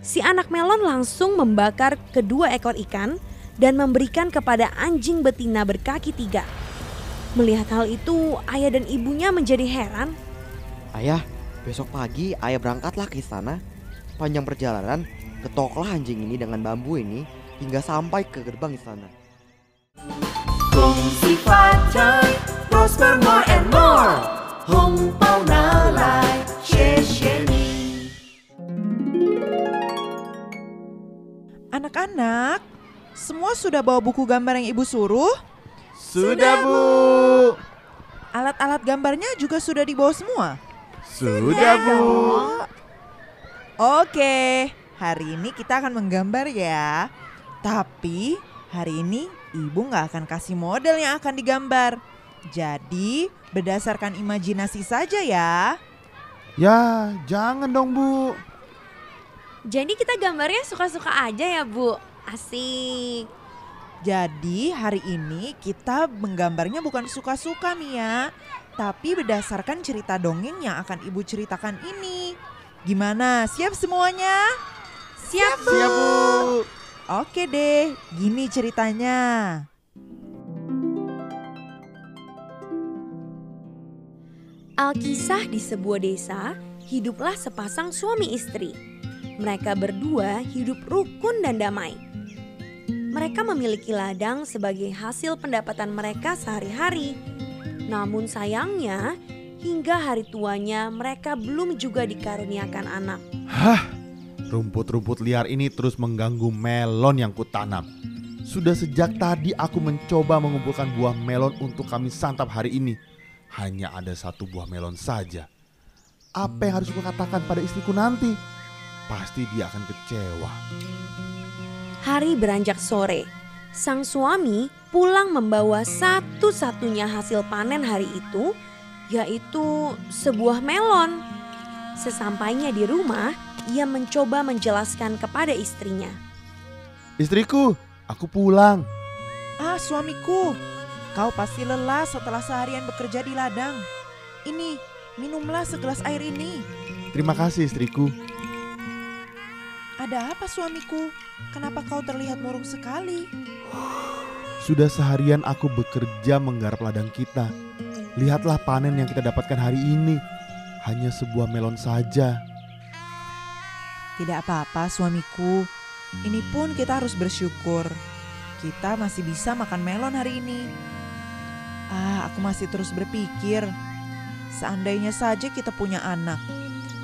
si anak melon langsung membakar kedua ekor ikan dan memberikan kepada anjing betina berkaki tiga. Melihat hal itu, ayah dan ibunya menjadi heran. Ayah, besok pagi ayah berangkatlah ke istana. Panjang perjalanan, ketoklah anjing ini dengan bambu ini hingga sampai ke gerbang istana. Kongsi facai, prosper Anak-anak, semua sudah bawa buku gambar yang ibu suruh? Sudah, Bu. Alat-alat gambarnya juga sudah dibawa semua? Sudah, Bu. Oke, hari ini kita akan menggambar ya. Tapi hari ini ibu nggak akan kasih model yang akan digambar. Jadi berdasarkan imajinasi saja ya. Ya, jangan dong, Bu. Jadi kita gambarnya suka-suka aja ya Bu. Asik. Jadi hari ini kita menggambarnya bukan suka-suka Mia, tapi berdasarkan cerita dongeng yang akan ibu ceritakan ini. Gimana? Siap semuanya? Siap Bu. Siap, Bu. Oke deh, gini ceritanya. Alkisah di sebuah desa, hiduplah sepasang suami istri. Mereka berdua hidup rukun dan damai. Mereka memiliki ladang sebagai hasil pendapatan mereka sehari-hari. Namun sayangnya, hingga hari tuanya mereka belum juga dikaruniakan anak. Hah, rumput-rumput liar ini terus mengganggu melon yang kutanam. Sudah sejak tadi aku mencoba mengumpulkan buah melon untuk kami santap hari ini. Hanya ada satu buah melon saja. Apa yang harus kukatakan pada istriku nanti? Pasti dia akan kecewa. Hari beranjak sore, sang suami pulang membawa satu-satunya hasil panen hari itu, yaitu sebuah melon. Sesampainya di rumah, ia mencoba menjelaskan kepada istrinya. Istriku, aku pulang. Ah, suamiku, kau pasti lelah setelah seharian bekerja di ladang. Ini, minumlah segelas air ini. Terima kasih istriku. Ada apa suamiku? Kenapa kau terlihat murung sekali? Sudah seharian aku bekerja menggarap ladang kita. Lihatlah panen yang kita dapatkan hari ini. Hanya sebuah melon saja. Tidak apa-apa suamiku. Ini pun kita harus bersyukur. Kita masih bisa makan melon hari ini. Ah, aku masih terus berpikir. Seandainya saja kita punya anak,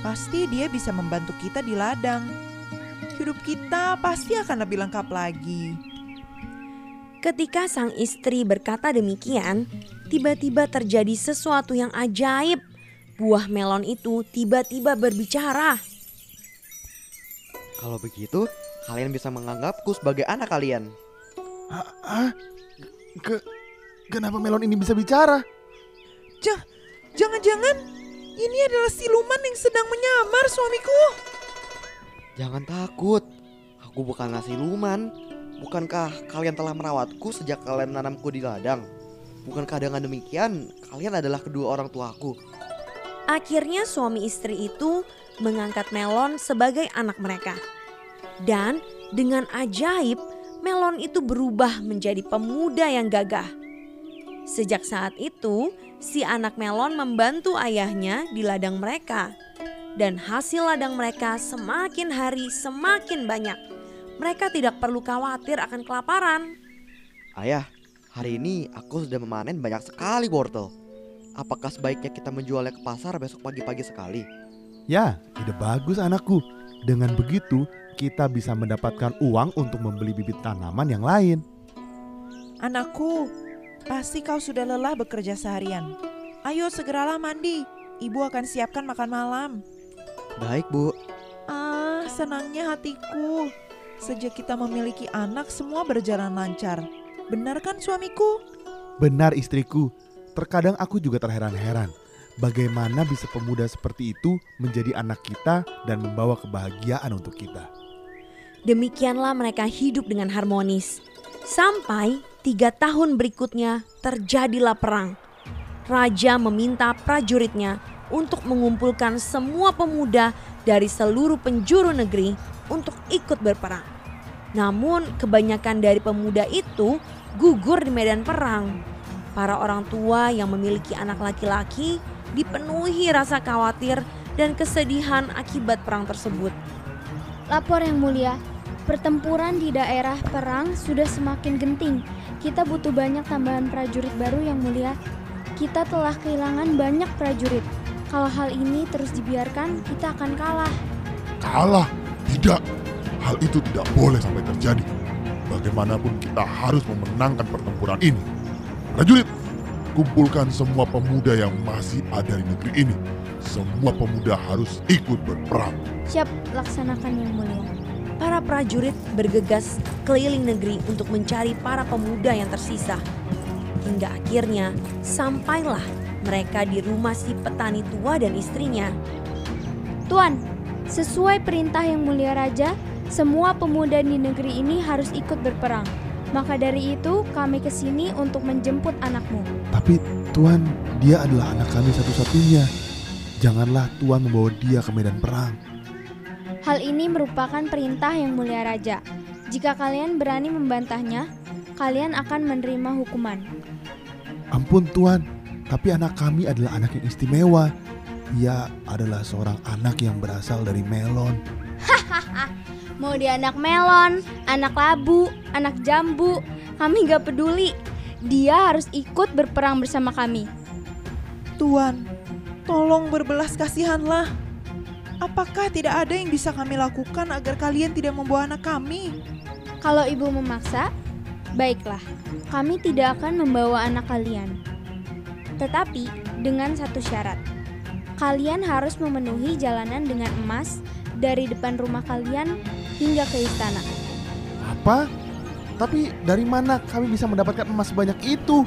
pasti dia bisa membantu kita di ladang. Hidup kita pasti akan lebih lengkap lagi. Ketika sang istri berkata demikian, tiba-tiba terjadi sesuatu yang ajaib. Buah melon itu tiba-tiba berbicara. Kalau begitu, kalian bisa menganggapku sebagai anak kalian. Ah, ah, ke, kenapa melon ini bisa bicara? Jah, jangan-jangan ini adalah siluman yang sedang menyamar suamiku. Jangan takut, aku bukanlah siluman. Bukankah kalian telah merawatku sejak kalian menanamku di ladang? Bukankah dengan demikian kalian adalah kedua orang tuaku? Akhirnya suami istri itu mengangkat melon sebagai anak mereka. Dan dengan ajaib, melon itu berubah menjadi pemuda yang gagah. Sejak saat itu, si anak melon membantu ayahnya di ladang mereka. Dan hasil ladang mereka semakin hari semakin banyak. Mereka tidak perlu khawatir akan kelaparan. Ayah, hari ini aku sudah memanen banyak sekali wortel. Apakah sebaiknya kita menjualnya ke pasar besok pagi-pagi sekali? Ya, ide bagus anakku. Dengan begitu, kita bisa mendapatkan uang untuk membeli bibit tanaman yang lain. Anakku, pasti kau sudah lelah bekerja seharian. Ayo segeralah mandi. Ibu akan siapkan makan malam. Baik, Bu. Ah, senangnya hatiku. Sejak kita memiliki anak, semua berjalan lancar. Benar kan suamiku? Benar istriku, terkadang aku juga terheran-heran. Bagaimana bisa pemuda seperti itu menjadi anak kita dan membawa kebahagiaan untuk kita. Demikianlah mereka hidup dengan harmonis. Sampai tiga tahun berikutnya terjadilah perang. Raja meminta prajuritnya untuk mengumpulkan semua pemuda dari seluruh penjuru negeri untuk ikut berperang. Namun, kebanyakan dari pemuda itu gugur di medan perang. Para orang tua yang memiliki anak laki-laki dipenuhi rasa khawatir dan kesedihan akibat perang tersebut. Lapor yang mulia, pertempuran di daerah perang sudah semakin genting. Kita butuh banyak tambahan prajurit baru yang mulia. Kita telah kehilangan banyak prajurit. Kalau hal ini terus dibiarkan, kita akan kalah. Kalah? Tidak. Hal itu tidak boleh sampai terjadi. Bagaimanapun kita harus memenangkan pertempuran ini. Prajurit, kumpulkan semua pemuda yang masih ada di negeri ini. Semua pemuda harus ikut berperang. Siap laksanakan yang mulia. Para prajurit bergegas keliling negeri untuk mencari para pemuda yang tersisa. Hingga akhirnya sampailah mereka di rumah si petani tua dan istrinya. Tuan, sesuai perintah yang mulia raja, semua pemuda di negeri ini harus ikut berperang. Maka dari itu kami ke sini untuk menjemput anakmu. Tapi Tuan, dia adalah anak kami satu-satunya. Janganlah Tuan membawa dia ke medan perang. Hal ini merupakan perintah yang mulia raja. Jika kalian berani membantahnya, kalian akan menerima hukuman. Ampun Tuan, tapi anak kami adalah anak yang istimewa. Ia adalah seorang anak yang berasal dari Melon. Mau dia anak melon, anak labu, anak jambu, kami gak peduli. Dia harus ikut berperang bersama kami. Tuan, tolong berbelas kasihanlah. Apakah tidak ada yang bisa kami lakukan agar kalian tidak membawa anak kami? Kalau ibu memaksa, baiklah, kami tidak akan membawa anak kalian. Tetapi dengan satu syarat, kalian harus memenuhi jalanan dengan emas dari depan rumah kalian hingga ke istana. Apa? Tapi dari mana kami bisa mendapatkan emas sebanyak itu?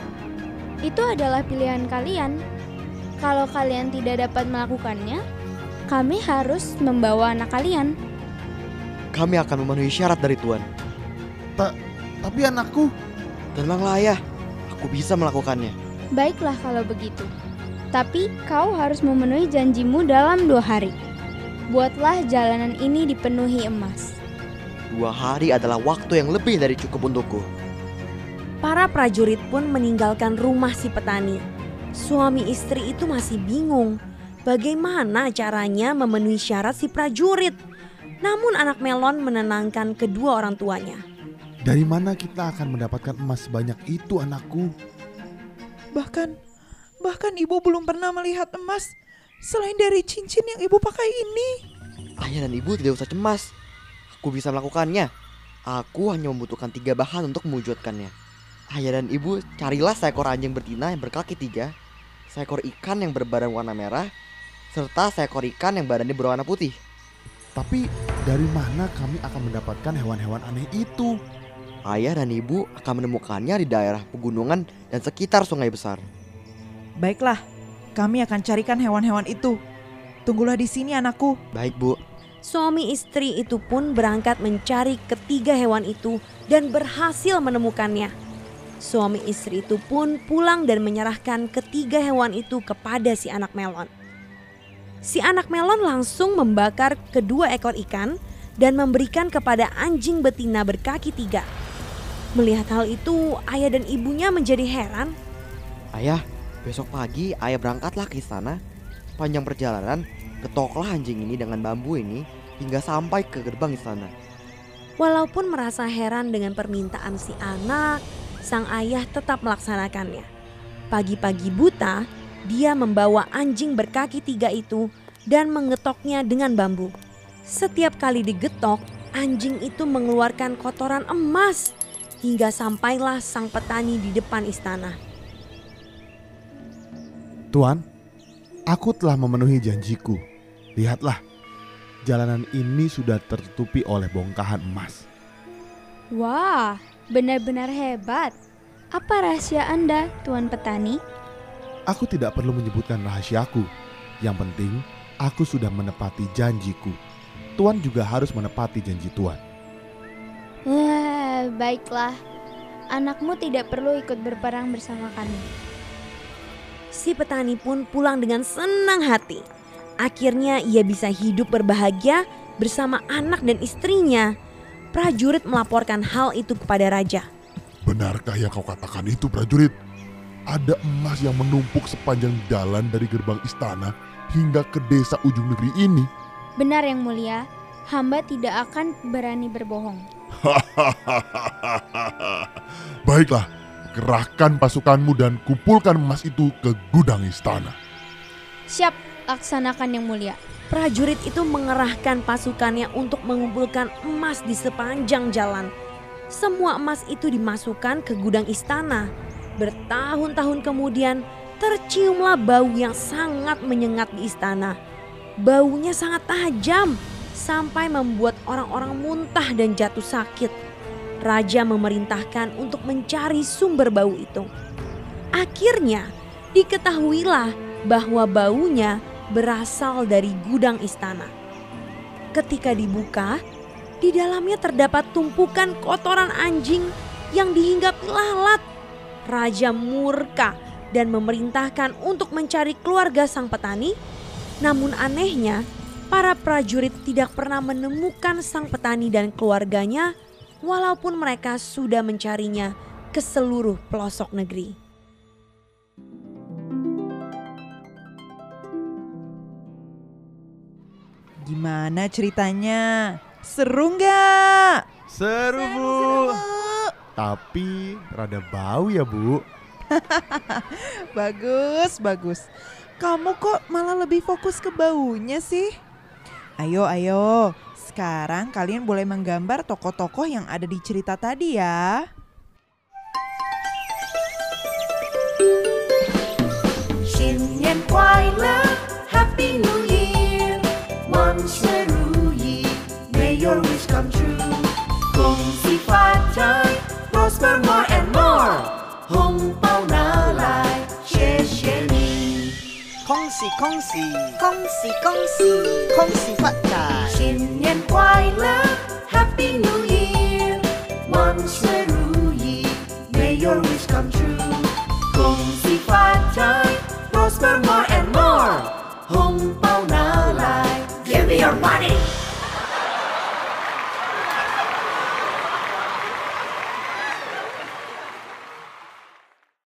Itu adalah pilihan kalian. Kalau kalian tidak dapat melakukannya, kami harus membawa anak kalian. Kami akan memenuhi syarat dari Tuan. Tapi anakku, Tenanglah ayah, aku bisa melakukannya. Baiklah kalau begitu. Tapi kau harus memenuhi janjimu dalam dua hari. Buatlah jalanan ini dipenuhi emas. Dua hari adalah waktu yang lebih dari cukup untukku. Para prajurit pun meninggalkan rumah si petani. Suami istri itu masih bingung bagaimana caranya memenuhi syarat si prajurit. Namun anak Melon menenangkan kedua orang tuanya. dari mana kita akan mendapatkan emas sebanyak itu anakku? Bahkan, bahkan ibu belum pernah melihat emas selain dari cincin yang ibu pakai ini. Ayah dan ibu tidak usah cemas. Aku bisa melakukannya. Aku hanya membutuhkan tiga bahan untuk mewujudkannya. Ayah dan ibu, carilah seekor anjing betina yang berkaki tiga, seekor ikan yang berbadan warna merah, serta seekor ikan yang badannya berwarna putih. Tapi dari mana kami akan mendapatkan hewan-hewan aneh itu? Ayah dan ibu akan menemukannya di daerah pegunungan dan sekitar sungai besar. Baiklah, kami akan carikan hewan-hewan itu. Tunggulah di sini anakku. Baik bu, Suami istri itu pun berangkat mencari ketiga hewan itu dan berhasil menemukannya. Suami istri itu pun pulang dan menyerahkan ketiga hewan itu kepada si anak melon. Si anak melon langsung membakar kedua ekor ikan dan memberikan kepada anjing betina berkaki tiga. Melihat hal itu, ayah dan ibunya menjadi heran. ayah, besok pagi ayah berangkatlah ke istana. Panjang perjalanan, ketoklah anjing ini dengan bambu ini hingga sampai ke gerbang istana. Walaupun merasa heran dengan permintaan si anak, sang ayah tetap melaksanakannya. Pagi-pagi buta, dia membawa anjing berkaki tiga itu dan mengetoknya dengan bambu. Setiap kali digetok, anjing itu mengeluarkan kotoran emas hingga sampailah sang petani di depan istana. Tuan, aku telah memenuhi janjiku. Lihatlah, jalanan ini sudah tertutupi oleh bongkahan emas. Wah, benar-benar hebat. Apa rahasia Anda, Tuan Petani? Aku tidak perlu menyebutkan rahasiaku. Yang penting, aku sudah menepati janjiku. Tuan juga harus menepati janji Tuan. Baiklah. Anakmu tidak perlu ikut berperang bersama kami. Si petani pun pulang dengan senang hati. Akhirnya ia bisa hidup berbahagia bersama anak dan istrinya. Prajurit melaporkan hal itu kepada raja. Benarkah yang kau katakan itu prajurit? Ada emas yang menumpuk sepanjang jalan dari gerbang istana hingga ke desa ujung negeri ini. Benar yang mulia, hamba tidak akan berani berbohong. Baiklah, kerahkan pasukanmu dan kumpulkan emas itu ke gudang istana. Siap, laksanakan yang mulia. Prajurit itu mengerahkan pasukannya untuk mengumpulkan emas di sepanjang jalan. Semua emas itu dimasukkan ke gudang istana. Bertahun-tahun kemudian, terciumlah bau yang sangat menyengat di istana. Baunya sangat tajam sampai membuat orang-orang muntah dan jatuh sakit. Raja memerintahkan untuk mencari sumber bau itu. Akhirnya, diketahuilah bahwa baunya berasal dari gudang istana. Ketika dibuka, di dalamnya terdapat tumpukan kotoran anjing yang dihinggapi lalat. Raja murka dan memerintahkan untuk mencari keluarga sang petani. Namun anehnya, para prajurit tidak pernah menemukan sang petani dan keluarganya walaupun mereka sudah mencarinya ke seluruh pelosok negeri. Gimana ceritanya? Seru nggak? Seru, Bu. Tapi rada bau ya, Bu. Bagus, bagus. Kamu kok malah lebih fokus ke baunya sih? Ayo, ayo. Sekarang kalian boleh menggambar tokoh-tokoh yang ada di cerita tadi ya. Your wish come true. Kung Si fatah. 恭喜恭喜恭喜恭喜恭喜发财！新年快乐，Happy New Year，万事如意，May your wish come true。恭喜发财，Prosper more and more，红包拿来，Give me your money。